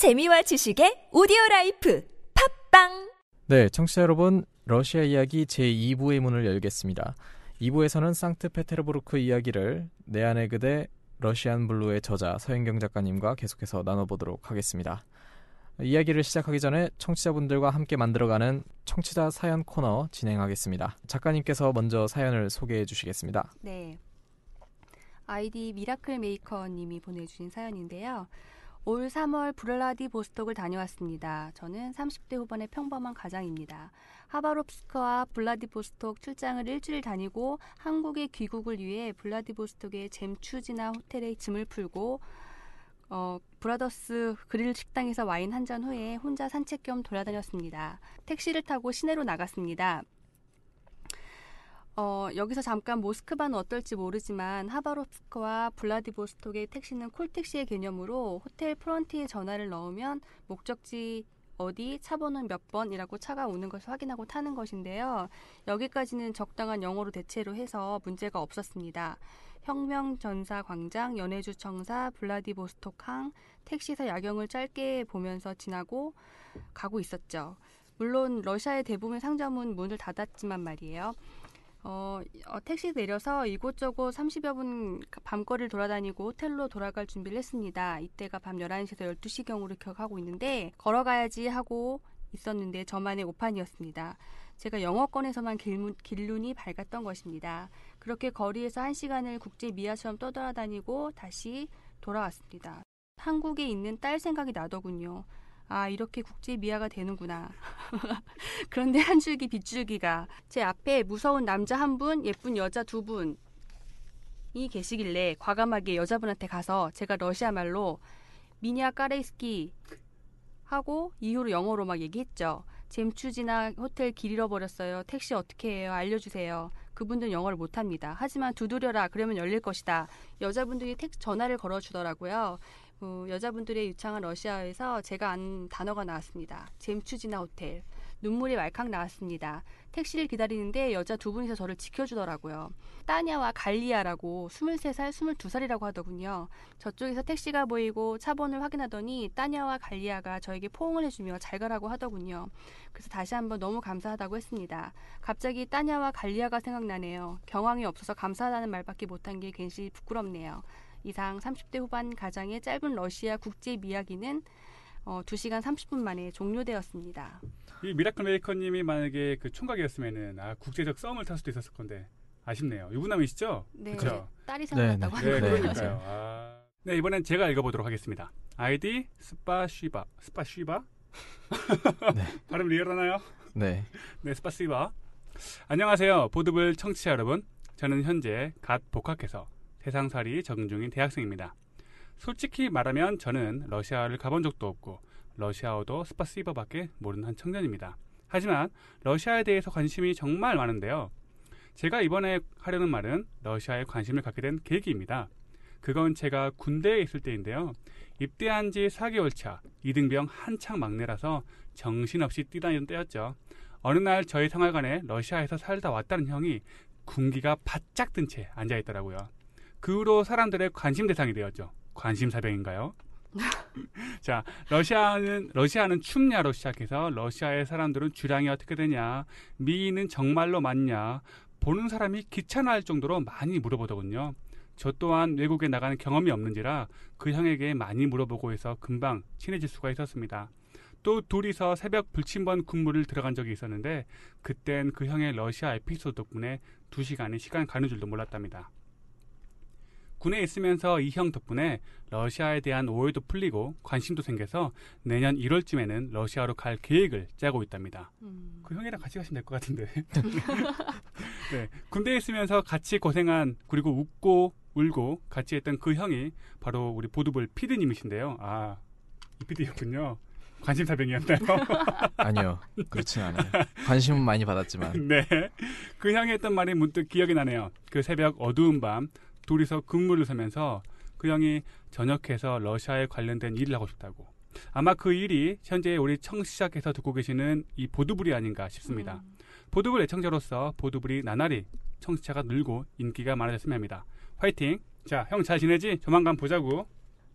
재미와 지식의 오디오 라이프 팟빵 네, 청취자 여러분, 러시아 이야기 제2부의 문을 열겠습니다. 2부에서는 상트페테르부르크 이야기를 내 안의 그대 러시안 블루의 저자 서현경 작가님과 계속해서 나눠보도록 하겠습니다. 이야기를 시작하기 전에 청취자분들과 함께 만들어가는 청취자 사연 코너 진행하겠습니다. 작가님께서 먼저 사연을 소개해 주시겠습니다. 네. 아이디 Miracle Maker 님이 보내주신 사연인데요. 올 3월 블라디보스톡을 다녀왔습니다. 저는 30대 후반의 평범한 가장입니다. 하바롭스크와 블라디보스톡 출장을 일주일 다니고 한국에 귀국을 위해 블라디보스톡의 젬추지나 호텔에 짐을 풀고 어, 브라더스 그릴 식당에서 와인 한 잔 후에 혼자 산책 겸 돌아다녔습니다. 택시를 타고 시내로 나갔습니다. 어, 여기서 잠깐 모스크바는 어떨지 모르지만 하바롭스크와 블라디보스톡의 택시는 콜택시의 개념으로 호텔 프런트에 전화를 넣으면 목적지 어디 차 번호는 몇 번이라고 차가 오는 것을 확인하고 타는 것인데요. 여기까지는 적당한 영어로 대체로 해서 문제가 없었습니다. 혁명전사 광장, 연해주 청사, 블라디보스톡항, 택시에서 야경을 짧게 보면서 지나고 가고 있었죠. 물론 러시아의 대부분 상점은 문을 닫았지만 말이에요. 어, 어, 택시 내려서 이곳저곳 30여 분 밤거리를 돌아다니고 호텔로 돌아갈 준비를 했습니다. 이때가 밤 11시에서 12시경으로 기억하고 있는데 걸어가야지 하고 있었는데 저만의 오판이었습니다. 제가 영어권에서만 길문, 길눈이 밝았던 것입니다. 그렇게 거리에서 한 시간을 국제 미아처럼 떠돌아다니고 다시 돌아왔습니다. 한국에 있는 딸 생각이 나더군요. 아, 이렇게 국제 미아가 되는구나. 그런데 한 줄기 빗줄기가 제 앞에 무서운 남자 한 분, 예쁜 여자 두 분 이 계시길래 과감하게 여자분한테 가서 제가 러시아 말로 미니아 까레이스키 하고 이후로 영어로 막 얘기했죠. 잼추지나 호텔 길 잃어버렸어요. 택시 어떻게 해요? 알려주세요. 그분들은 영어를 못합니다. 하지만 두드려라. 그러면 열릴 것이다. 여자분들이 택 전화를 걸어주더라고요. 어, 여자분들의 유창한 러시아에서 제가 아는 단어가 나왔습니다. 잼추지나 호텔. 눈물이 왈칵 나왔습니다. 택시를 기다리는데 여자 두 분이서 저를 지켜주더라고요. 따냐와 갈리아라고 23살, 22살이라고 하더군요. 저쪽에서 택시가 보이고 차번을 확인하더니 따냐와 갈리아가 저에게 포옹을 해주며 잘 가라고 하더군요. 그래서 다시 한번 너무 감사하다고 했습니다. 갑자기 따냐와 갈리아가 생각나네요. 경황이 없어서 감사하다는 말밖에 못한 게 괜시 부끄럽네요. 이상 30대 후반 가장의 짧은 러시아 국제 이야기는 어, 2시간 30분 만에 종료되었습니다. 이 miracle maker님이 만약에 그 총각이었으면은 아 국제적 썸을 탈 수도 있었을 건데 아쉽네요. 유부남이시죠? 네, 그렇죠. 딸이 생각났다고 네, 하는 네, 거예요. 그러니까요. 아. 네, 이번엔 제가 읽어보도록 하겠습니다. 아이디 спасибо, спасибо? 네. 발음 리얼하나요? 네. 네, спасибо. 안녕하세요. 보드블 청취자 여러분. 저는 현재 갓 복학해서 세상살이 적응 중인 대학생입니다. 솔직히 말하면 저는 러시아를 가본 적도 없고 러시아어도 스파시바밖에 모르는 한 청년입니다. 하지만 러시아에 대해서 관심이 정말 많은데요. 제가 이번에 하려는 말은 러시아에 관심을 갖게 된 계기입니다. 그건 제가 군대에 있을 때인데요. 입대한 지 4개월 차, 이등병 한창 막내라서 정신없이 뛰다니던 때였죠. 어느 날 저희 생활관에 러시아에서 살다 왔다는 형이 군기가 바짝 든 채 앉아 있더라고요. 그 후로 사람들의 관심 대상이 되었죠. 관심사병인가요? 자, 러시아는 러시아는 춥냐로 시작해서 러시아의 사람들은 주량이 어떻게 되냐, 미인은 정말로 많냐, 보는 사람이 귀찮아할 정도로 많이 물어보더군요. 저 또한 외국에 나가는 경험이 없는지라 그 형에게 많이 물어보고 해서 금방 친해질 수가 있었습니다. 또 둘이서 새벽 불침번 군무를 들어간 적이 있었는데 그땐 그 형의 러시아 에피소드 덕분에 두 시간이 시간 가는 줄도 몰랐답니다. 군에 있으면서 이 형 덕분에 러시아에 대한 오해도 풀리고 관심도 생겨서 내년 1월쯤에는 러시아로 갈 계획을 짜고 있답니다. 음, 그 형이랑 같이 가시면 될 것 같은데. 네, 군대에 있으면서 같이 고생한 그리고 웃고 울고 같이 했던 그 형이 바로 우리 보드볼 피디님이신데요. 아, 이 피디였군요. 관심사병이었나요? 아니요. 그렇진 않아요. 관심은 많이 받았지만. 네. 그 형이 했던 말이 문득 기억이 나네요. 그 새벽 어두운 밤 둘이서 근무를 서면서 그 형이 전역해서 러시아에 관련된 일을 하고 싶다고. 아마 그 일이 현재 우리 청취자께서 듣고 계시는 이 보드불이 아닌가 싶습니다. 음, 보드불 애청자로서 보드불이 나날이 청취자가 늘고 인기가 많아졌으면 합니다. 화이팅! 자, 형 잘 지내지? 조만간 보자고.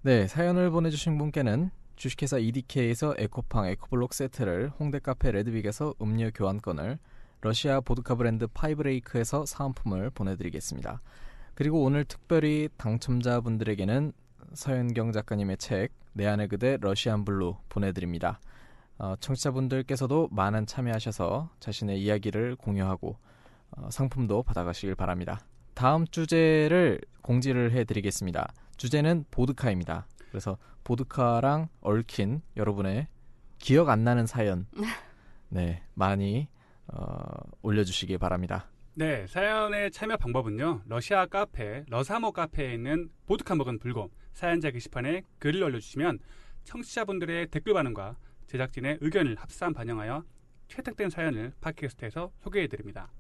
네, 사연을 보내주신 분께는 주식회사 EDK에서 에코팡 에코블록 세트를 홍대 카페 레드빅에서 음료 교환권을 러시아 보드카 브랜드 Five Lake에서 사은품을 보내드리겠습니다. 그리고 오늘 특별히 당첨자분들에게는 서현경 작가님의 책 내 안의 그대 러시안 블루 보내드립니다. 어, 청취자분들께서도 많은 참여하셔서 자신의 이야기를 공유하고 어, 상품도 받아가시길 바랍니다. 다음 주제를 공지를 해드리겠습니다. 주제는 보드카입니다. 그래서 보드카랑 얽힌 여러분의 기억 안 나는 사연, 네 많이 어, 올려주시기 바랍니다. 네, 사연의 참여 방법은요. 러시아 카페, 러사모 카페에 있는 보드카 먹은 불곰 사연자 게시판에 글을 올려주시면 청취자분들의 댓글 반응과 제작진의 의견을 합산 반영하여 채택된 사연을 팟캐스트에서 소개해드립니다.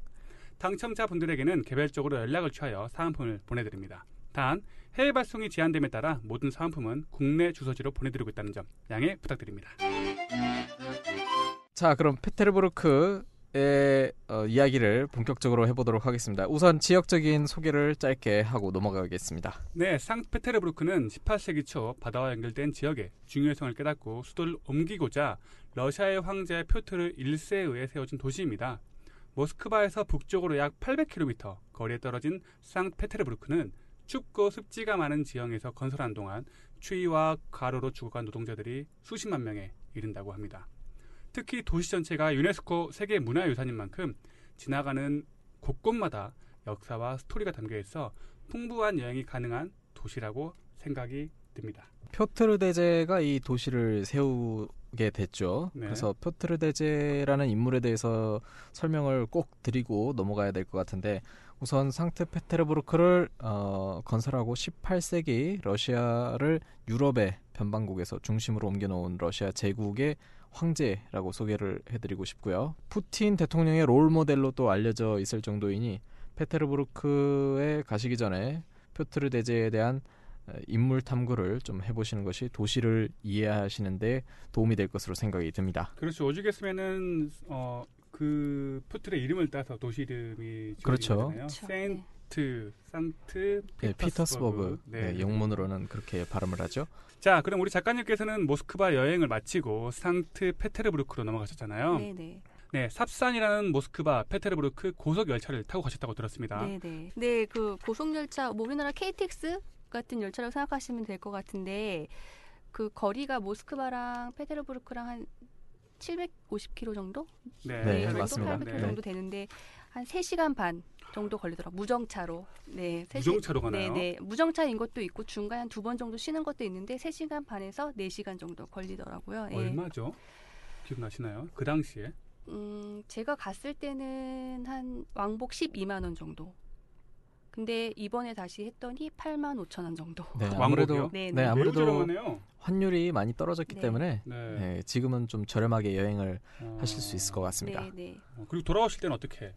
당첨자분들에게는 개별적으로 연락을 취하여 사은품을 보내드립니다. 단 해외 발송이 제한됨에 따라 모든 사은품은 국내 주소지로 보내드리고 있다는 점 양해 부탁드립니다. 자, 그럼 페테르부르크 의 어, 이야기를 본격적으로 해보도록 하겠습니다. 우선 지역적인 소개를 짧게 하고 넘어가겠습니다. 네, 상트페테르부르크는 18세기 초 바다와 연결된 지역의 중요성을 깨닫고 수도를 옮기고자 러시아의 황제 표트르 1세에 의해 세워진 도시입니다. 모스크바에서 북쪽으로 약 800km 거리에 떨어진 상트페테르부르크는 춥고 습지가 많은 지형에서 건설한 동안 추위와 가로로 죽어간 노동자들이 수십만 명에 이른다고 합니다. 특히 도시 전체가 유네스코 세계 문화유산인 만큼 지나가는 곳곳마다 역사와 스토리가 담겨 있어 풍부한 여행이 가능한 도시라고 생각이 듭니다. 표트르 대제가 이 도시를 세우게 됐죠. 네. 그래서 표트르 대제라는 인물에 대해서 설명을 꼭 드리고 넘어가야 될 것 같은데 우선 상트페테르부르크를 어, 건설하고 18세기 러시아를 유럽의 변방국에서 중심으로 옮겨놓은 러시아 제국의 황제라고 소개를 해드리고 싶고요. 푸틴 대통령의 롤 모델로 또 알려져 있을 정도이니 페테르부르크에 가시기 전에 표트르 대제에 대한 어, 인물 탐구를 좀 해보시는 것이 도시를 이해하시는데 도움이 될 것으로 생각이 듭니다. 그렇죠. 오죽했으면은 어, 그 표트르의 이름을 따서 도시 이름이 그렇죠. 거잖아요. 그렇죠. Saint, 상트, 네, Petersburg 네. 네, 영문으로는 그렇게 발음을 하죠. 자, 그럼 우리 작가님께서는 모스크바 여행을 마치고 상트 페테르부르크로 넘어가셨잖아요. 네. 네 네. 삽산이라는 모스크바 페테르부르크 고속 열차를 타고 가셨다고 들었습니다. 네네. 네, 그 고속 열차, 뭐 우리나라 KTX 같은 열차라고 생각하시면 될 것 같은데 그 거리가 모스크바랑 페테르부르크랑 한 750km 정도? 네, 이 정도? 맞습니다. 800km 네. 정도 되는데 한 3시간 반 정도 걸리더라고요. 무정차로. 네. 세 시- 무정차로 가나요? 네 네. 무정차인 것도 있고 중간에 한 두 번 정도 쉬는 것도 있는데 3시간 반에서 4시간 정도 걸리더라고요. 예. 얼마죠? 기억나시나요? 그 당시에? 음, 제가 갔을 때는 한 왕복 12만 원 정도. 근데 이번에 다시 했더니 8만 5천 원 정도. 네? 아무래도 네, 네, 네. 아무래도. 환율이 많이 떨어졌기 네. 때문에 네. 네, 지금은 좀 저렴하게 여행을 어, 하실 수 있을 것 같습니다. 네, 네. 어, 그리고 돌아오실 때는 어떻게?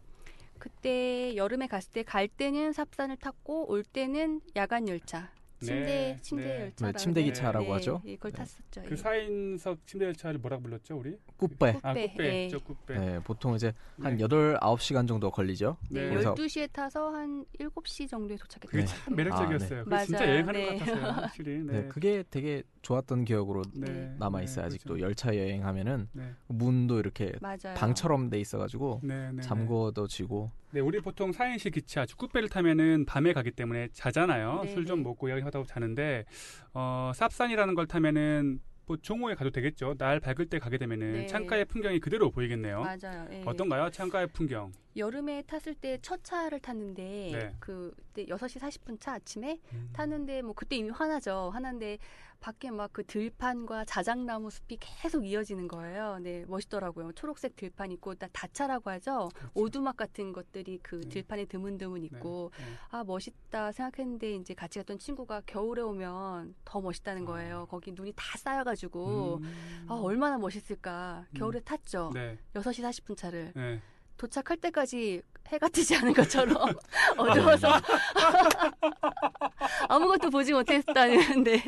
그때 여름에 갔을 때 갈 때는 삽산을 탔고 올 때는 야간 열차. 침대 네, 침대 네. 열차. 네, 침대 기차라고 하죠. 예, 그걸 네. 탔었죠. 그 예. 4인석 침대 열차를 뭐라고 불렀죠, 우리? 꾸빼. 아, 꾸빼, 꾸빼. 예. 저 꾸빼. 네, 보통 이제 한 네. 8, 9시간 정도 걸리죠. 네, 네. 그래서 12시에 타서 한 7시 정도에 도착했어요. 그게 참 매력적이었어요. 그게 진짜 맞아요. 여행하는 네. 것 같았어요, 확실히. 네. 네. 그게 되게 좋았던 기억으로 네. 남아 있어요. 아직도 그렇죠. 열차 여행하면은 네. 문도 이렇게 맞아요. 방처럼 돼 있어 가지고 네, 네, 잠궈도 지고 네, 우리 보통 4인실 기차 축구배를 타면은 밤에 가기 때문에 자잖아요. 네, 술좀 네. 먹고 이야기하다 자는데 어, 삽산이라는 걸 타면은 뭐 종호에 가도 되겠죠. 날 밝을 때 가게 되면은 네. 창가의 풍경이 그대로 보이겠네요. 맞아요. 예. 어떤가요? 창가의 풍경. 여름에 탔을 때 첫 차를 탔는데 네. 그때 6시 40분 차 아침에 음. 탔는데 뭐 그때 이미 화나죠. 화난데 밖에 막 그 들판과 자작나무 숲이 계속 이어지는 거예요. 네, 멋있더라고요. 초록색 들판 있고 다 다차라고 하죠. 그렇죠. 오두막 같은 것들이 그 네. 들판에 드문드문 있고 네, 네. 아 멋있다 생각했는데 이제 같이 갔던 친구가 겨울에 오면 더 멋있다는 아. 거예요. 거기 눈이 다 쌓여가지고 음. 아 얼마나 멋있을까. 겨울에 탔죠. 네, 6시 40분 차를 네. 도착할 때까지 해가 뜨지 않은 것처럼 어두워서 아무것도 보지 못했다는데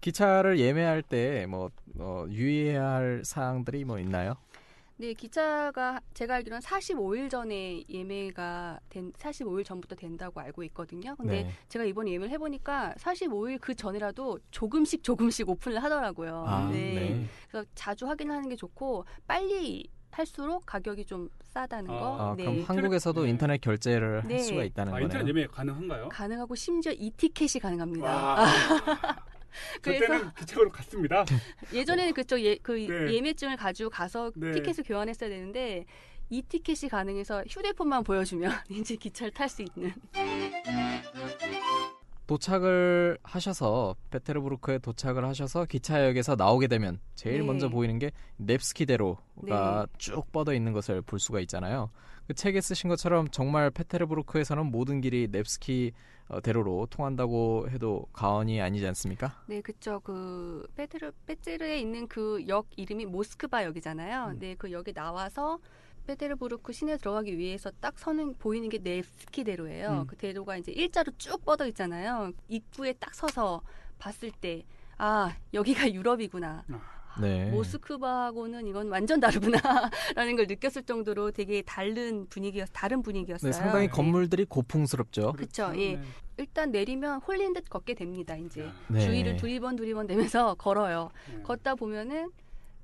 기차를 예매할 때뭐 어, 유의해야 할 사항들이 뭐 있나요? 네, 기차가 제가 알기로는 45일 전에 예매가 된 45일 전부터 된다고 알고 있거든요. 근데 네. 제가 이번에 예매를 해보니까 45일 그 전이라도 조금씩 조금씩 오픈을 하더라고요. 아, 네. 네. 그래서 자주 확인하는 게 좋고 빨리 할수록 가격이 좀 싸다는 아, 거. 아, 네. 그럼 한국에서도 네. 인터넷 결제를 네. 할 수가 있다는 아, 거네요. 인터넷 예매 가능한가요? 가능하고 심지어 이 티켓이 가능합니다. 와. 그래서 기차로 갔습니다. 예전에는 그쪽 예, 그 네. 예매증을 가지고 가서 네. 티켓을 교환했어야 되는데 이 티켓이 가능해서 휴대폰만 보여주면 이제 기차를 탈 수 있는. 도착을 하셔서 페테르부르크에 도착을 하셔서 기차역에서 나오게 되면 제일 네. 먼저 보이는 게 넵스키 대로가 네. 쭉 뻗어 있는 것을 볼 수가 있잖아요. 그 책에 쓰신 것처럼 정말 페테르부르크에서는 모든 길이 넵스키 어, 대로로 통한다고 해도 과언이 아니지 않습니까? 네, 그쵸. 그 페테르 페테르에 있는 그 역 이름이 모스크바 역이잖아요. 음. 네, 그 역에 나와서 페테르부르크 시내 들어가기 위해서 딱 서는 보이는 게 네프스키 대로예요. 음. 그 대로가 이제 일자로 쭉 뻗어 있잖아요. 입구에 딱 서서 봤을 때 아, 여기가 유럽이구나. 네. 모스크바하고는 이건 완전 다르구나라는 걸 느꼈을 정도로 되게 다른 분위기였 다른 분위기였어요. 네, 상당히 네. 건물들이 고풍스럽죠. 그쵸, 예. 일단 내리면 홀린 듯 걷게 됩니다. 이제 네. 주위를 두리번 두리번 대면서 걸어요. 네. 걷다 보면은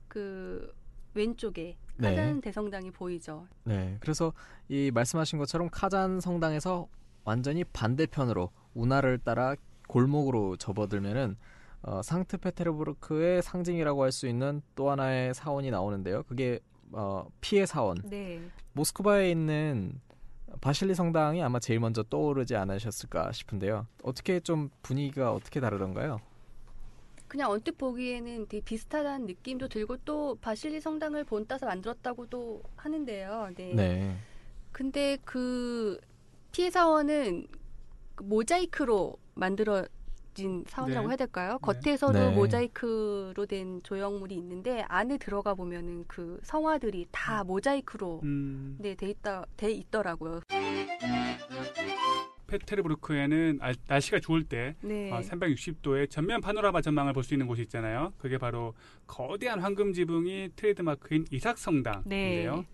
그 왼쪽에 네. 카잔 대성당이 보이죠. 네. 그래서 이 말씀하신 것처럼 카잔 성당에서 완전히 반대편으로 운하를 따라 골목으로 접어들면은 어, 상트페테르부르크의 상징이라고 할 수 있는 또 하나의 사원이 나오는데요. 그게 어, 피해 사원. 네. 모스크바에 있는 바실리 성당이 아마 제일 먼저 떠오르지 않으셨을까 싶은데요. 어떻게 좀 분위기가 어떻게 다르던가요? 그냥 언뜻 보기에는 되게 비슷하다는 느낌도 들고 또 바실리 성당을 본 따서 만들었다고도 하는데요. 네. 네. 근데 그 피해 사원은 그 모자이크로 만들어진 사원이라고 네. 해야 될까요? 네. 겉에서도 네. 모자이크로 된 조형물이 있는데 안에 들어가 보면은 그 성화들이 다 모자이크로 음, 네, 돼 있다 돼 있더라고요. 페테르부르크에는 아- 날씨가 좋을 때 네. 어, 360도의 전면 파노라마 전망을 볼 수 있는 곳이 있잖아요. 그게 바로 거대한 황금 지붕이 트레이드마크인 이삭 성당인데요. 네.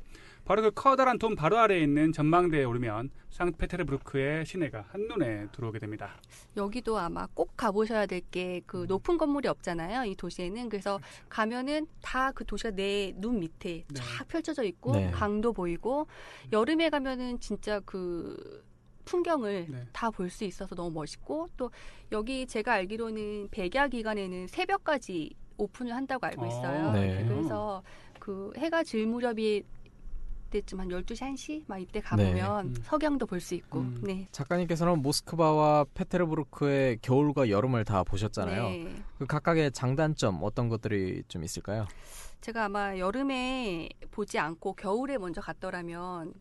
바로 그 커다란 돔 바로 아래에 있는 전망대에 오르면 상트페테르부르크의 시내가 한눈에 들어오게 됩니다. 여기도 아마 꼭 가보셔야 될 게그 음. 높은 건물이 없잖아요. 이 도시에는 그래서 가면은 다 그 도시가 내 눈 밑에 네. 쫙 펼쳐져 있고 네. 강도 보이고 여름에 가면은 진짜 그 풍경을 네. 다볼 수 있어서 너무 멋있고 또 여기 제가 알기로는 백야 기간에는 새벽까지 오픈을 한다고 알고 있어요. 어, 네. 그래서 그 해가 질 무렵이 때쯤 한 12시 1시 막 이때 가보면 음. 석양도 볼 수 있고 음. 네. 작가님께서는 모스크바와 페테르부르크의 겨울과 여름을 다 보셨잖아요. 네. 그 각각의 장단점 어떤 것들이 좀 있을까요? 제가 아마 여름에 보지 않고 겨울에 먼저 갔더라면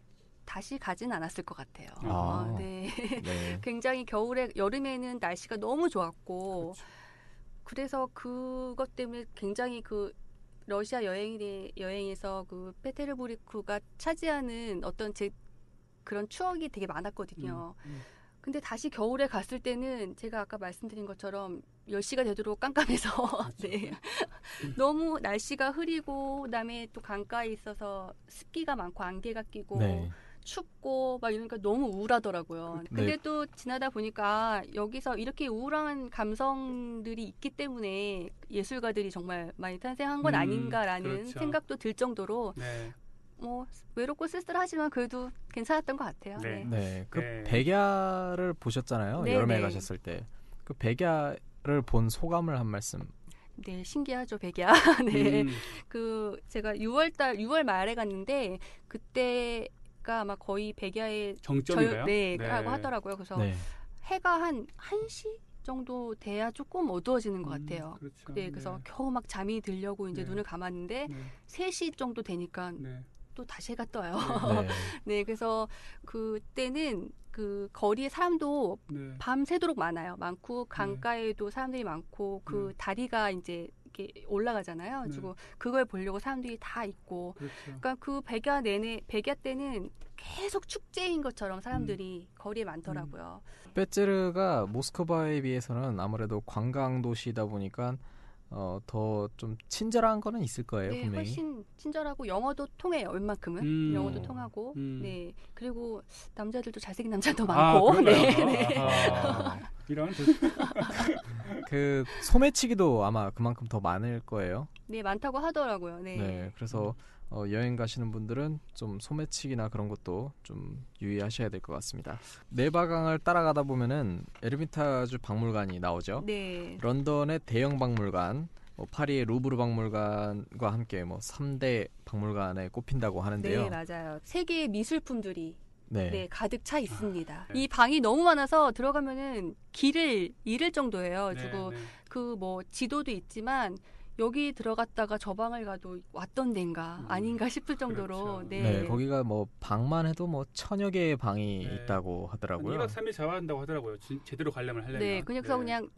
다시 가진 않았을 것 같아요. 아. 어, 네. 네. 굉장히 겨울에 여름에는 날씨가 너무 좋았고 그렇죠. 그래서 그것 때문에 굉장히 그 러시아 여행에 여행에서 그 페테르부르크가 차지하는 어떤 제 그런 추억이 되게 많았거든요. 음, 음. 근데 다시 겨울에 갔을 때는 제가 아까 말씀드린 것처럼 10시가 되도록 깜깜해서 네. 너무 날씨가 흐리고 그다음에 또 강가에 있어서 습기가 많고 안개가 끼고 네. 춥고 막 이러니까 너무 우울하더라고요. 네. 근데 또 지나다 보니까 여기서 이렇게 우울한 감성들이 있기 때문에 예술가들이 정말 많이 탄생한 건 음, 아닌가라는 그렇죠. 생각도 들 정도로 네. 뭐 외롭고 쓸쓸하지만 그래도 괜찮았던 것 같아요. 네. 네. 네. 그 네. 백야를 보셨잖아요. 네, 여름에 네. 가셨을 때. 그 백야를 본 소감을 한 말씀. 네, 신기하죠, 백야. 네. 음, 그 제가 6월 달 6월 말에 갔는데 그때 가 아마 거의 백야의 정점인가요? 네, 라고 하더라고요. 그래서 네. 해가 한 1시 정도 돼야 조금 어두워지는 것 음, 같아요. 그렇죠. 네, 그래서 겨우 막 잠이 들려고 이제 네. 눈을 감았는데 네. 3시 정도 되니까 네. 또 다시 해가 떠요. 네. 네, 그래서 그때는 그 거리에 사람도 네. 밤새도록 많아요. 많고 강가에도 사람들이 많고 그 네. 다리가 이제 이렇게 올라가잖아요. 네. 그리고 그걸 보려고 사람들이 다 있고 그렇죠. 그러니까 그 백야 내내 백야 때는 계속 축제인 것처럼 사람들이 거리에 많더라고요. 베츠르가 모스크바에 비해서는 아무래도 관광 도시다 보니까 어, 더 좀 친절한 거는 있을 거예요, 네, 분명히. 훨씬 친절하고 영어도 통해요. 웬만큼은 음. 영어도 어. 통하고. 음. 네. 그리고 남자들도 잘생긴 남자도 아, 많고. 네. 네. 아하. 이런 그- 그 소매치기도 아마 그만큼 더 많을 거예요. 네, 많다고 하더라고요. 네. 네, 그래서 어, 여행 가시는 분들은 좀 소매치기나 그런 것도 좀 유의하셔야 될 것 같습니다. 네바강을 따라가다 보면은 에르미타주 박물관이 나오죠. 네. 런던의 대형 박물관, 뭐 파리의 루브르 박물관과 함께 뭐 3대 박물관에 꼽힌다고 하는데요. 네, 맞아요. 세계의 미술품들이 네. 네, 가득 차 있습니다. 네. 이 방이 너무 많아서 들어가면은 길을 잃을 정도예요. 네, 그리고 네. 그뭐 지도도 있지만 여기 들어갔다가 저 방을 가도 왔던 데인가 음, 아닌가 싶을 정도로 그렇죠. 네. 네, 거기가 뭐 방만 해도 뭐 천여 개의 방이 네. 있다고 한 하더라고요. 2박 3일 잡아야 한다고 하더라고요. 진- 제대로 가려면 하려면. 네, 그래서 그냥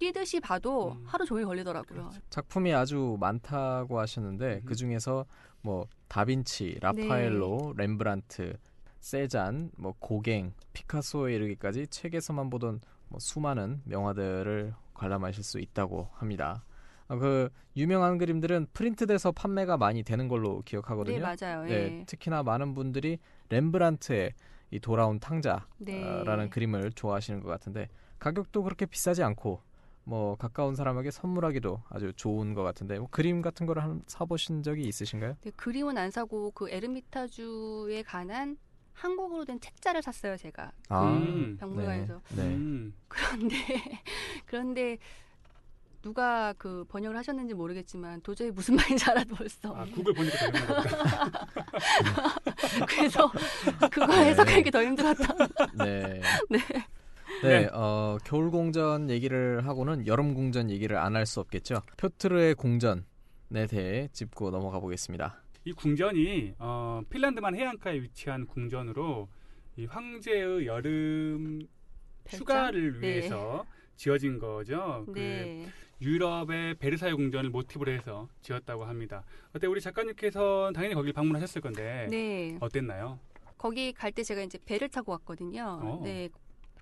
뛰듯이 봐도 음. 하루 종일 걸리더라고요. 그렇죠. 작품이 아주 많다고 하셨는데 음. 그 중에서 뭐 다빈치, 라파엘로, 네. 렘브란트, 세잔, 뭐 고갱, 피카소에 이르기까지 책에서만 보던 뭐 수많은 명화들을 관람하실 수 있다고 합니다. 아, 그 유명한 그림들은 프린트돼서 판매가 많이 되는 걸로 기억하거든요. 네, 맞아요. 네, 예. 특히나 많은 분들이 렘브란트의 이 돌아온 탕자라는 네. 그림을 좋아하시는 것 같은데 가격도 그렇게 비싸지 않고 뭐 가까운 사람에게 선물하기도 아주 좋은 것 같은데 뭐 그림 같은 거를 한 사보신 적이 있으신가요? 네, 그림은 안 사고 그 에르미타주에 관한 한국어로 된 책자를 샀어요, 제가. 음. 박물관에서. 네. 네. 음. 그런데 그런데 누가 그 번역을 하셨는지 모르겠지만 도저히 무슨 말인지 알아보겠어. 아, 구글 보니까 거다. 그래서 그거 네. 해석하기 더 힘들었다. 네. 네. 네, 네. 어, 겨울 공전 얘기를 하고는 여름 공전 얘기를 안 할 수 없겠죠. 표트르의 공전에 대해 짚고 넘어가 보겠습니다. 이 궁전이 어, 핀란드만 해안가에 위치한 궁전으로 이 황제의 여름 휴가를 네. 위해서 지어진 거죠. 그 네. 유럽의 베르사유 궁전을 모티브로 해서 지었다고 합니다. 어때 우리 작가님께서 당연히 거길 방문하셨을 건데 네. 어땠나요? 거기 갈 때 제가 이제 배를 타고 갔거든요. 어. 네.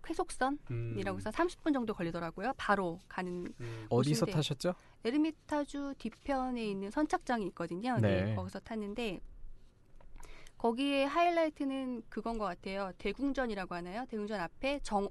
쾌속선이라고 음, 해서 30분 정도 걸리더라고요. 바로 가는 음, 어디서. 타셨죠? 에르미타주 뒤편에 있는 선착장이 있거든요. 네. 네. 거기서 탔는데 거기에 하이라이트는 그건 것 같아요. 대궁전이라고 하나요? 대궁전 앞에 정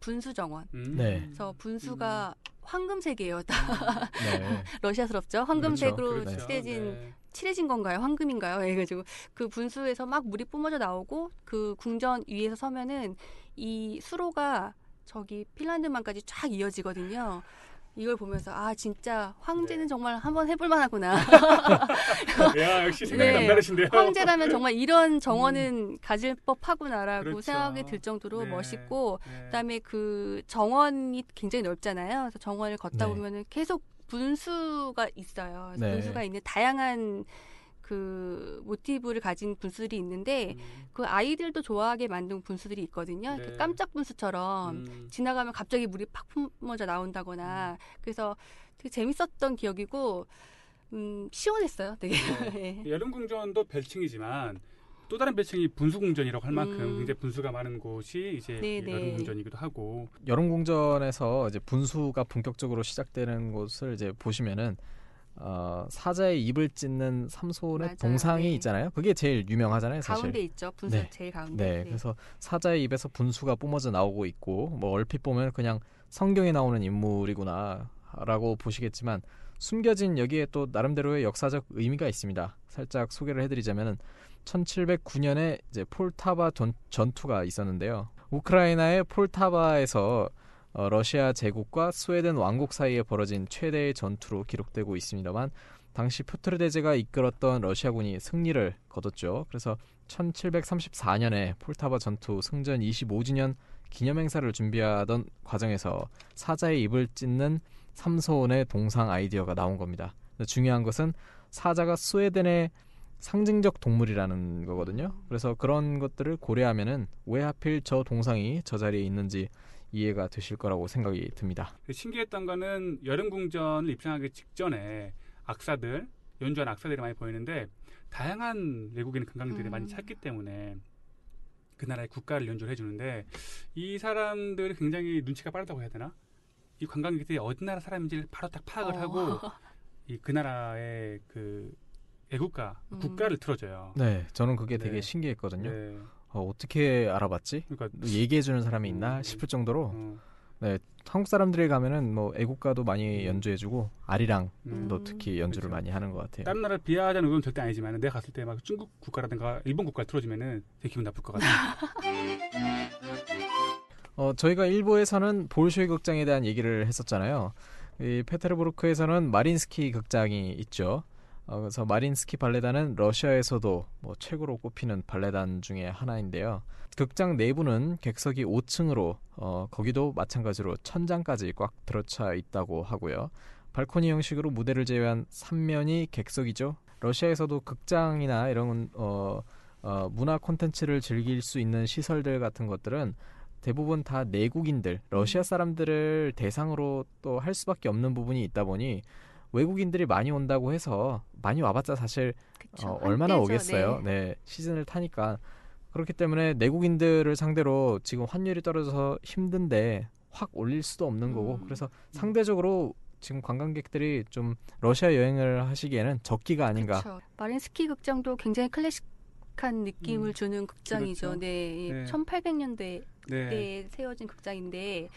분수 정원. 음. 네. 그래서 분수가 황금색이에요. 다 네. 러시아스럽죠. 황금색으로 그렇죠. 칠해진 네. 칠해진 건가요? 황금인가요? 해가지고 그 분수에서 막 물이 뿜어져 나오고 그 궁전 위에서 서면은 이 수로가 저기 핀란드만까지 쫙 이어지거든요. 이걸 보면서 아 진짜 황제는 네. 정말 한번 해볼 만하구나. 야 역시 생각이 네. 남다르신데요. 황제라면 정말 이런 정원은 가질 법하구나라고 그렇죠. 생각이 들 정도로 네. 멋있고 네. 그다음에 그 정원이 굉장히 넓잖아요. 그래서 정원을 걷다 네. 보면은 계속 분수가 있어요. 그래서 네. 분수가 있는 다양한 그 모티브를 가진 분수들이 있는데 음, 그 아이들도 좋아하게 만든 분수들이 있거든요. 이렇게 네. 깜짝 분수처럼 음. 지나가면 갑자기 물이 팍 뿜어져 나온다거나 그래서 되게 재밌었던 기억이고 음, 시원했어요. 되게. 네. 여름 궁전도 별칭이지만 또 다른 별칭이 분수 궁전이라고 할 만큼 음. 굉장히 분수가 많은 곳이 이제 네, 네. 여름 궁전이기도 하고 여름 공전에서 이제 분수가 본격적으로 시작되는 곳을 이제 보시면은 어, 사자의 입을 찢는 삼손의 맞아요. 동상이 네. 있잖아요. 그게 제일 유명하잖아요, 사실. 가운데 있죠. 분수 네. 제일 가운데. 네, 그래서 사자의 입에서 분수가 뿜어져 나오고 있고 뭐 얼핏 보면 그냥 성경에 나오는 인물이구나라고 보시겠지만 숨겨진 여기에 또 나름대로의 역사적 의미가 있습니다. 살짝 소개를 해드리자면은 1709년에 이제 폴타바 전, 전투가 있었는데요. 우크라이나의 폴타바에서 어, 러시아 제국과 스웨덴 왕국 사이에 벌어진 최대의 전투로 기록되고 있습니다만 당시 표트르 대제가 이끌었던 러시아군이 승리를 거뒀죠. 그래서 1734년에 폴타바 전투 승전 25주년 기념행사를 준비하던 과정에서 사자의 입을 찢는 삼소원의 동상 아이디어가 나온 겁니다. 중요한 것은 사자가 스웨덴의 상징적 동물이라는 거거든요. 그래서 그런 것들을 고려하면은 왜 하필 저 동상이 저 자리에 있는지 이해가 되실 거라고 생각이 듭니다. 그 신기했던 거는 여름 궁전을 입장하기 직전에 악사들 연주한 악사들이 많이 보이는데 다양한 외국인 관광객들이 음. 많이 찾기 때문에 그 나라의 국가를 연주를 해주는데 이 사람들이 굉장히 눈치가 빠르다고 해야 되나? 이 관광객들이 어디 나라 사람인지를 바로 딱 파악을 어. 하고 이 그 나라의 그 애국가 음. 국가를 틀어줘요. 네, 저는 그게 되게 네. 신기했거든요. 네. 어, 어떻게 알아봤지? 그러니까 얘기해주는 사람이 있나 음. 싶을 정도로 어, 한국 사람들이 가면은 뭐 애국가도 많이 연주해주고 아리랑도 음. 특히 연주를 그렇죠. 많이 하는 것 같아요. 다른 나라를 비하하자는 의도는 절대 아니지만 내가 갔을 때 막 중국 국가라든가 일본 국가를 틀어주면은 되게 기분 나쁠 것 같아요. 어, 저희가 일부에서는 볼쇼이 극장에 대한 얘기를 했었잖아요. 이 페테르부르크에서는 마린스키 극장이 있죠. 어, 그래서 마린스키 발레단은 러시아에서도 뭐 최고로 꼽히는 발레단 중에 하나인데요. 극장 내부는 객석이 5층으로 어, 거기도 마찬가지로 천장까지 꽉 들어차 있다고 하고요. 발코니 형식으로 무대를 제외한 3면이 객석이죠. 러시아에서도 극장이나 이런 어, 어, 문화 콘텐츠를 즐길 수 있는 시설들 같은 것들은 대부분 다 내국인들, 러시아 사람들을 대상으로 또 할 수밖에 없는 부분이 있다 보니 외국인들이 많이 온다고 해서 많이 와봤자 사실 그쵸. 어, 얼마나 한때죠, 오겠어요. 네. 네. 시즌을 타니까 그렇기 때문에 내국인들을 상대로 지금 환율이 떨어져서 힘든데 확 올릴 수도 없는 거고 음. 그래서 상대적으로 지금 관광객들이 좀 러시아 여행을 하시기에는 적기가 아닌가. 그쵸. 마린스키 극장도 굉장히 클래식한 느낌을 음, 주는 극장이죠. 그렇죠. 네, 네. 1800년대 네. 때 세워진 극장인데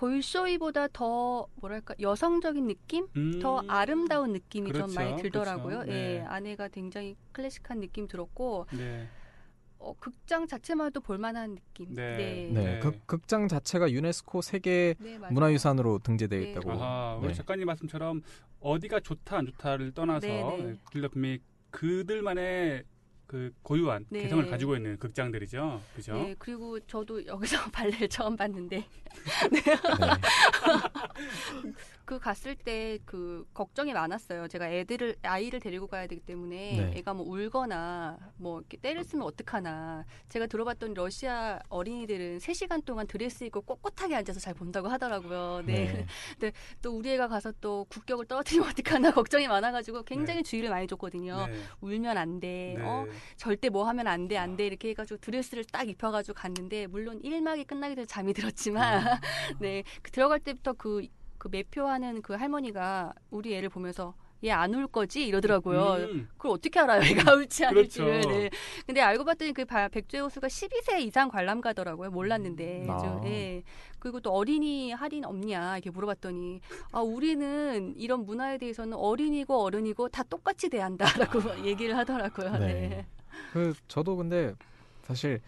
볼쇼이보다 더 뭐랄까 여성적인 느낌, 음, 더 아름다운 느낌이 좀 그렇죠, 많이 들더라고요. 그렇죠. 예, 네. 안에가 굉장히 클래식한 느낌 들었고 네. 어, 극장 자체만 해도 볼만한 느낌. 네. 네, 네, 네. 극, 극장 자체가 유네스코 세계 네. 문화유산으로 등재되어 네. 있다고. 아하, 우리 네. 작가님 말씀처럼 어디가 좋다 안 좋다를 떠나서. 둘다 분명히 그들만의 그 고유한 네. 개성을 가지고 있는 극장들이죠. 그죠? 네, 그리고 저도 여기서 발레를 처음 봤는데 네. 그 갔을 때 그 걱정이 많았어요. 제가 애들을 아이를 데리고 가야 되기 때문에 네. 애가 뭐 울거나 뭐 이렇게 때를 쓰면 어떡하나. 제가 들어봤던 러시아 어린이들은 3시간 동안 드레스 입고 꼿꼿하게 앉아서 잘 본다고 하더라고요. 네. 네. 또 우리 애가 가서 또 국격을 떨어뜨리면 어떡하나 걱정이 많아 가지고 굉장히 주의를 많이 줬거든요. 네. 울면 안 돼. 네. 어? 절대 뭐 하면 안 돼, 안 돼. 이렇게 해 가지고 드레스를 딱 입혀 가지고 갔는데, 물론 1막이 끝나기 전에 잠이 들었지만, 음. 네. 그 들어갈 때부터 그, 그 매표하는 그 할머니가 우리 애를 보면서, 얘 안 울 거지? 이러더라고요. 음, 그걸 어떻게 알아요? 얘가 울지 않을지를. 그렇죠. 네. 근데 알고 봤더니 그 바- 백조의 호수가 12세 이상 관람가더라고요. 몰랐는데. 아. 좀, 예. 그리고 또 어린이 할인 없냐 이렇게 물어봤더니 아 우리는 이런 문화에 대해서는 어린이고 어른이고 다 똑같이 대한다라고 얘기를 하더라고요. 네. 네. 그 저도 근데 사실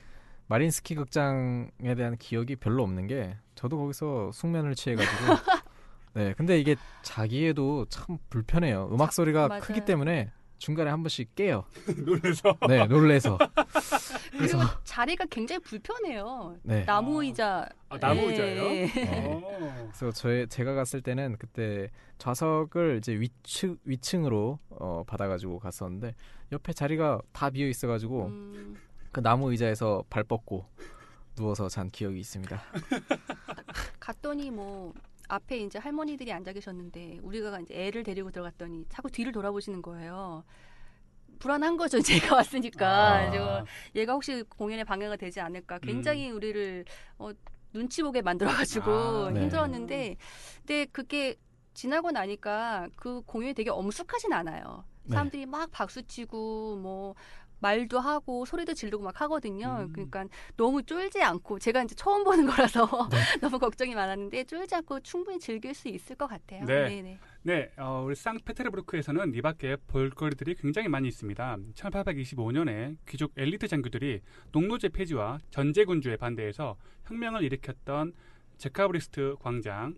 마린스키 극장에 대한 기억이 별로 없는 게 저도 거기서 숙면을 취해가지고 네 근데 이게 자기에도 참 불편해요 음악 소리가 맞아요. 크기 때문에 중간에 한 번씩 깨요 놀래서 네 놀래서 그래서 그리고 자리가 굉장히 불편해요. 네 나무 의자. 아, 나무 예, 의자예요? 예. 어. 그래서 저희 제가 갔을 때는 그때 좌석을 이제 위층 위층으로 어, 받아가지고 갔었는데 옆에 자리가 다 비어 있어가지고 음, 그 나무 의자에서 발 뻗고 누워서 잔 기억이 있습니다. 갔더니 뭐 앞에 이제 할머니들이 앉아 계셨는데 우리가 이제 애를 데리고 들어갔더니 자꾸 뒤를 돌아보시는 거예요. 불안한 거죠. 제가 왔으니까. 아. 그래서 얘가 혹시 공연에 방해가 되지 않을까. 굉장히 우리를 어, 눈치 보게 만들어가지고 아, 네. 힘들었는데, 근데 그게 지나고 나니까 그 공연이 되게 엄숙하진 않아요. 네. 사람들이 막 박수 치고 뭐 말도 하고 소리도 지르고 막 하거든요. 음. 그러니까 너무 쫄지 않고 제가 이제 처음 보는 거라서 네. 너무 걱정이 많았는데 쫄지 않고 충분히 즐길 수 있을 것 같아요. 네. 네네. 네, 어, 우리 상페테르부르크에서는 이 밖에 볼거리들이 굉장히 많이 있습니다. 1825년에 귀족 엘리트 장교들이 농노제 폐지와 전제군주에 반대해서 혁명을 일으켰던 데카브리스트 광장,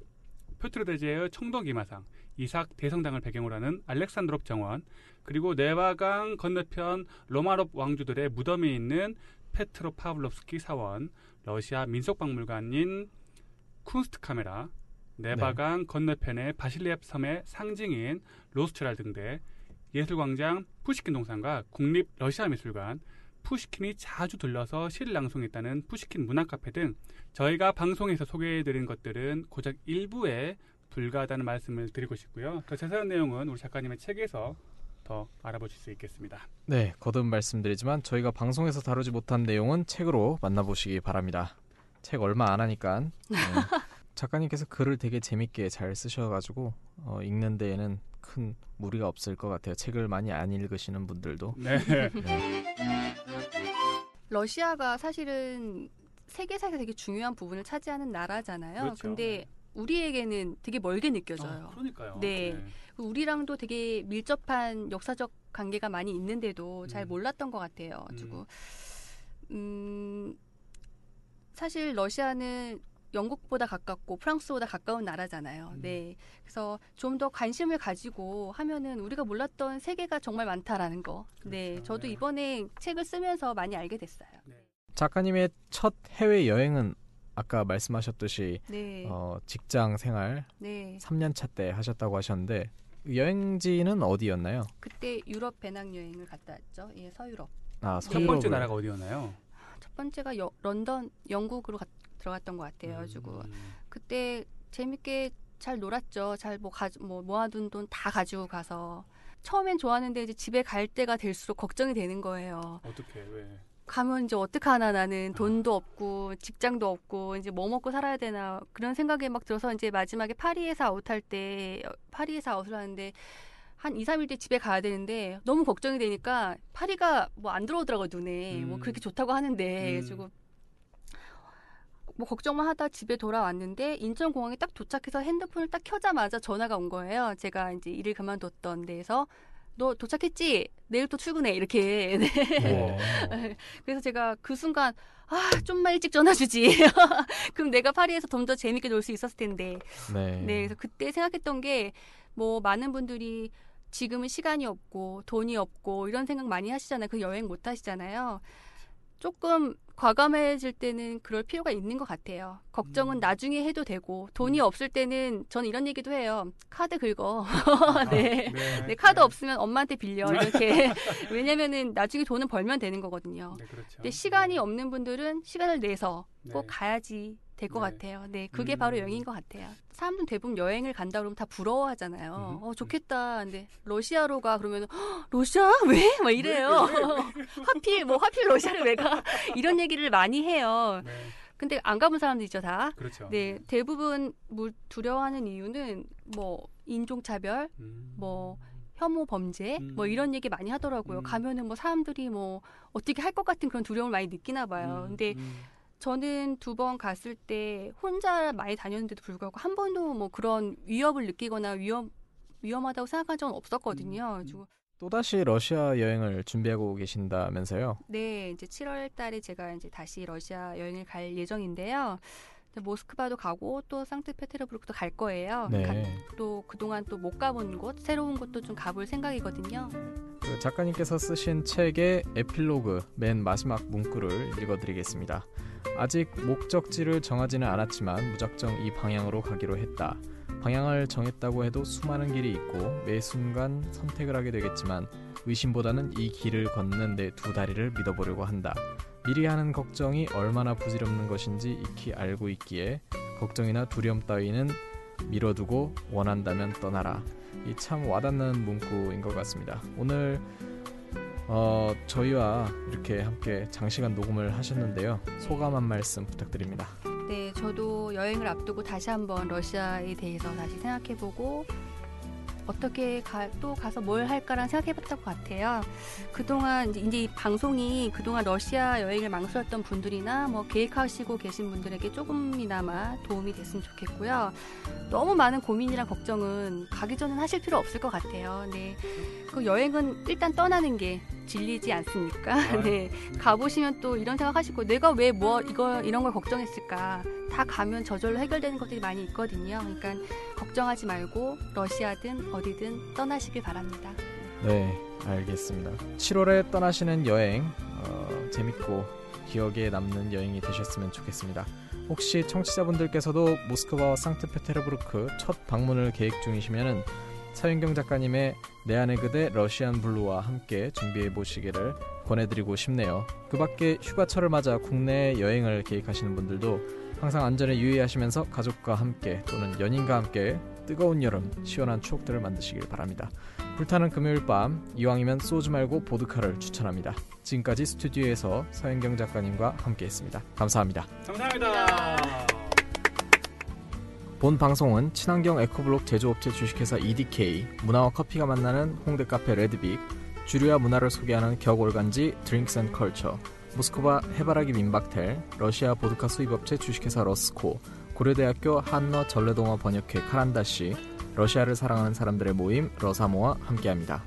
표트르 대제의 청동기마상, 이삭 대성당을 배경으로 하는 알렉산드롭 정원, 그리고 네바강 건너편 로마노프 왕조들의 무덤이 있는 페트로 파블롭스키 사원, 러시아 민속박물관인 쿤스트 카메라, 네바강 건너편의 바실리옙 섬의 상징인 로스트랄 등대, 예술광장 푸시킨 동산과 국립 러시아 미술관, 푸시킨이 자주 들러서 시를 낭송했다는 푸시킨 문화카페 등 저희가 방송에서 소개해드린 것들은 고작 일부에 불과하다는 말씀을 드리고 싶고요. 더 자세한 내용은 우리 작가님의 책에서 더 알아보실 수 있겠습니다. 네, 거듭 말씀드리지만 저희가 방송에서 다루지 못한 내용은 책으로 만나보시기 바랍니다. 책 얼마 안 하니까 네, 작가님께서 글을 되게 재밌게 잘 쓰셔가지고 어, 읽는 데에는 큰 무리가 없을 것 같아요. 책을 많이 안 읽으시는 분들도. 네. 러시아가 사실은 세계사에서 되게 중요한 부분을 차지하는 나라잖아요. 그렇죠. 근데 우리에게는 되게 멀게 느껴져요. 아, 그러니까요. 네. 우리랑도 되게 밀접한 역사적 관계가 많이 있는데도 잘 음. 몰랐던 것 같아요. 가지고 음, 사실 러시아는 영국보다 가깝고 프랑스보다 가까운 나라잖아요. 음. 네. 그래서 좀 더 관심을 가지고 하면은 우리가 몰랐던 세계가 정말 많다라는 거. 네. 그렇죠. 저도 네. 이번에 책을 쓰면서 많이 알게 됐어요. 작가님의 첫 해외 여행은 아까 말씀하셨듯이 네. 어, 직장 생활 네. 3년 차 때 하셨다고 하셨는데 여행지는 어디였나요? 그때 유럽 배낭 여행을 갔다 왔죠. 예, 서유럽. 아, 첫 서유럽을. 번째 나라가 어디였나요? 첫 번째가 여- 런던, 영국으로 가- 들어갔던 것 같아요. 가지고 음. 그때 재밌게 잘 놀았죠. 잘뭐 가, 뭐 모아둔 돈 다 가지고 가서 처음엔 좋았는데 이제 집에 갈 때가 될수록 걱정이 되는 거예요. 어떻게 왜? 가면 이제 어떡하나 나는 아. 돈도 없고 직장도 없고 이제 뭐 먹고 살아야 되나 그런 생각이 막 들어서 이제 마지막에 파리에서 아웃할 때 어, 파리에서 아웃을 하는데 한 2, 3일 뒤에 집에 가야 되는데 너무 걱정이 되니까 파리가 뭐 안 들어오더라고 눈에 뭐 음. 그렇게 좋다고 하는데 음. 그래가지고 뭐 걱정만 하다 집에 돌아왔는데 인천공항에 딱 도착해서 핸드폰을 딱 켜자마자 전화가 온 거예요. 제가 이제 일을 그만뒀던 데에서 너 도착했지? 내일 또 출근해 이렇게 네. 네. 그래서 제가 그 순간 아 좀만 일찍 전화 주지. 그럼 내가 파리에서 좀 더 재밌게 놀 수 있었을 텐데. 네. 네, 그래서 그때 생각했던 게 뭐 많은 분들이 지금은 시간이 없고 돈이 없고 이런 생각 많이 하시잖아요. 그 여행 못 하시잖아요. 조금 과감해질 때는 그럴 필요가 있는 것 같아요. 걱정은 음. 나중에 해도 되고 돈이 없을 때는 저는 이런 얘기도 해요. 카드 긁어. 네. 네. 내 카드 없으면 엄마한테 빌려 이렇게 왜냐면은 나중에 돈은 벌면 되는 거거든요. 네, 그렇죠. 근데 시간이 없는 분들은 시간을 내서 꼭 네. 가야지 될것 네. 같아요. 네, 그게 음. 바로 여행인 것 같아요. 사람들은 대부분 여행을 간다 그러면 다 부러워하잖아요. 음. 어 좋겠다. 근데 러시아로 가 그러면 "헉, 러시아 왜? 막 이래요. 하필 뭐 하필 러시아를 왜 가? 이런 얘기를 많이 해요. 네. 근데 안 가본 사람들이죠 다. 그렇죠. 네, 대부분 뭐 두려워하는 이유는 뭐 인종 차별, 음. 뭐 혐오 범죄 음. 뭐 이런 얘기 많이 하더라고요. 음. 가면은 뭐 사람들이 뭐 어떻게 할 것 같은 그런 두려움을 많이 느끼나 봐요. 음, 근데 음. 저는 두 번 갔을 때 혼자 많이 다녔는데도 불구하고 한 번도 뭐 그런 위협을 느끼거나 위험 위험하다고 생각한 적은 없었거든요. 음, 음. 또다시 러시아 여행을 준비하고 계신다면서요? 네, 이제 7월 달에 제가 이제 다시 러시아 여행을 갈 예정인데요. 모스크바도 가고 또 상트페테르부르크도 갈 거예요. 네. 가- 또 그동안 또 못 가본 곳, 새로운 곳도 좀 가볼 생각이거든요. 그 작가님께서 쓰신 책의 에필로그 맨 마지막 문구를 읽어드리겠습니다. 아직 목적지를 정하지는 않았지만 무작정 이 방향으로 가기로 했다. 방향을 정했다고 해도 수많은 길이 있고 매 순간 선택을 하게 되겠지만 의심보다는 이 길을 걷는 내 두 다리를 믿어보려고 한다. 미리 하는 걱정이 얼마나 부질없는 것인지 익히 알고 있기에 걱정이나 두려움 따위는 미뤄두고 원한다면 떠나라. 이 참 와닿는 문구인 것 같습니다. 오늘 어, 저희와 이렇게 함께 장시간 녹음을 하셨는데요. 소감 한 말씀 부탁드립니다. 네, 저도 여행을 앞두고 다시 한번 러시아에 대해서 다시 생각해보고 어떻게 가, 또 가서 뭘 할까라는 생각해봤던 것 같아요. 그동안 이제, 이제 이 방송이 그동안 러시아 여행을 망설였던 분들이나 뭐 계획하시고 계신 분들에게 조금이나마 도움이 됐으면 좋겠고요. 너무 많은 고민이랑 걱정은 가기 전엔 하실 필요 없을 것 같아요. 네, 그 여행은 일단 떠나는 게 진리지 않습니까? 네, 가보시면 또 이런 생각하시고 내가 왜 뭐 이거 이런 걸 걱정했을까? 다 가면 저절로 해결되는 것들이 많이 있거든요. 그러니까 걱정하지 말고 러시아든 어디든 떠나시길 바랍니다. 네, 알겠습니다. 7월에 떠나시는 여행 어, 재밌고 기억에 남는 여행이 되셨으면 좋겠습니다. 혹시 청취자분들께서도 모스크바와 상트페테르부르크 첫 방문을 계획 중이시면은 서윤경 작가님의 내 안의 그대 러시안 블루와 함께 준비해 보시기를 권해드리고 싶네요. 그 밖에 휴가철을 맞아 국내 여행을 계획하시는 분들도 항상 안전에 유의하시면서 가족과 함께 또는 연인과 함께 뜨거운 여름 시원한 추억들을 만드시길 바랍니다. 불타는 금요일 밤 이왕이면 소주 말고 보드카를 추천합니다. 지금까지 스튜디오에서 서현경 작가님과 함께했습니다. 감사합니다. 감사합니다. 본 방송은 친환경 에코블록 제조업체 주식회사 EDK, 문화와 커피가 만나는 홍대 카페 레드빅, 주류와 문화를 소개하는 격월간지 Drinks and Culture, 모스크바 해바라기 민박텔, 러시아 보드카 수입업체 주식회사 러스코, 고려대학교 한노 전래동화 번역회 카란다시, 러시아를 사랑하는 사람들의 모임 러사모와 함께합니다.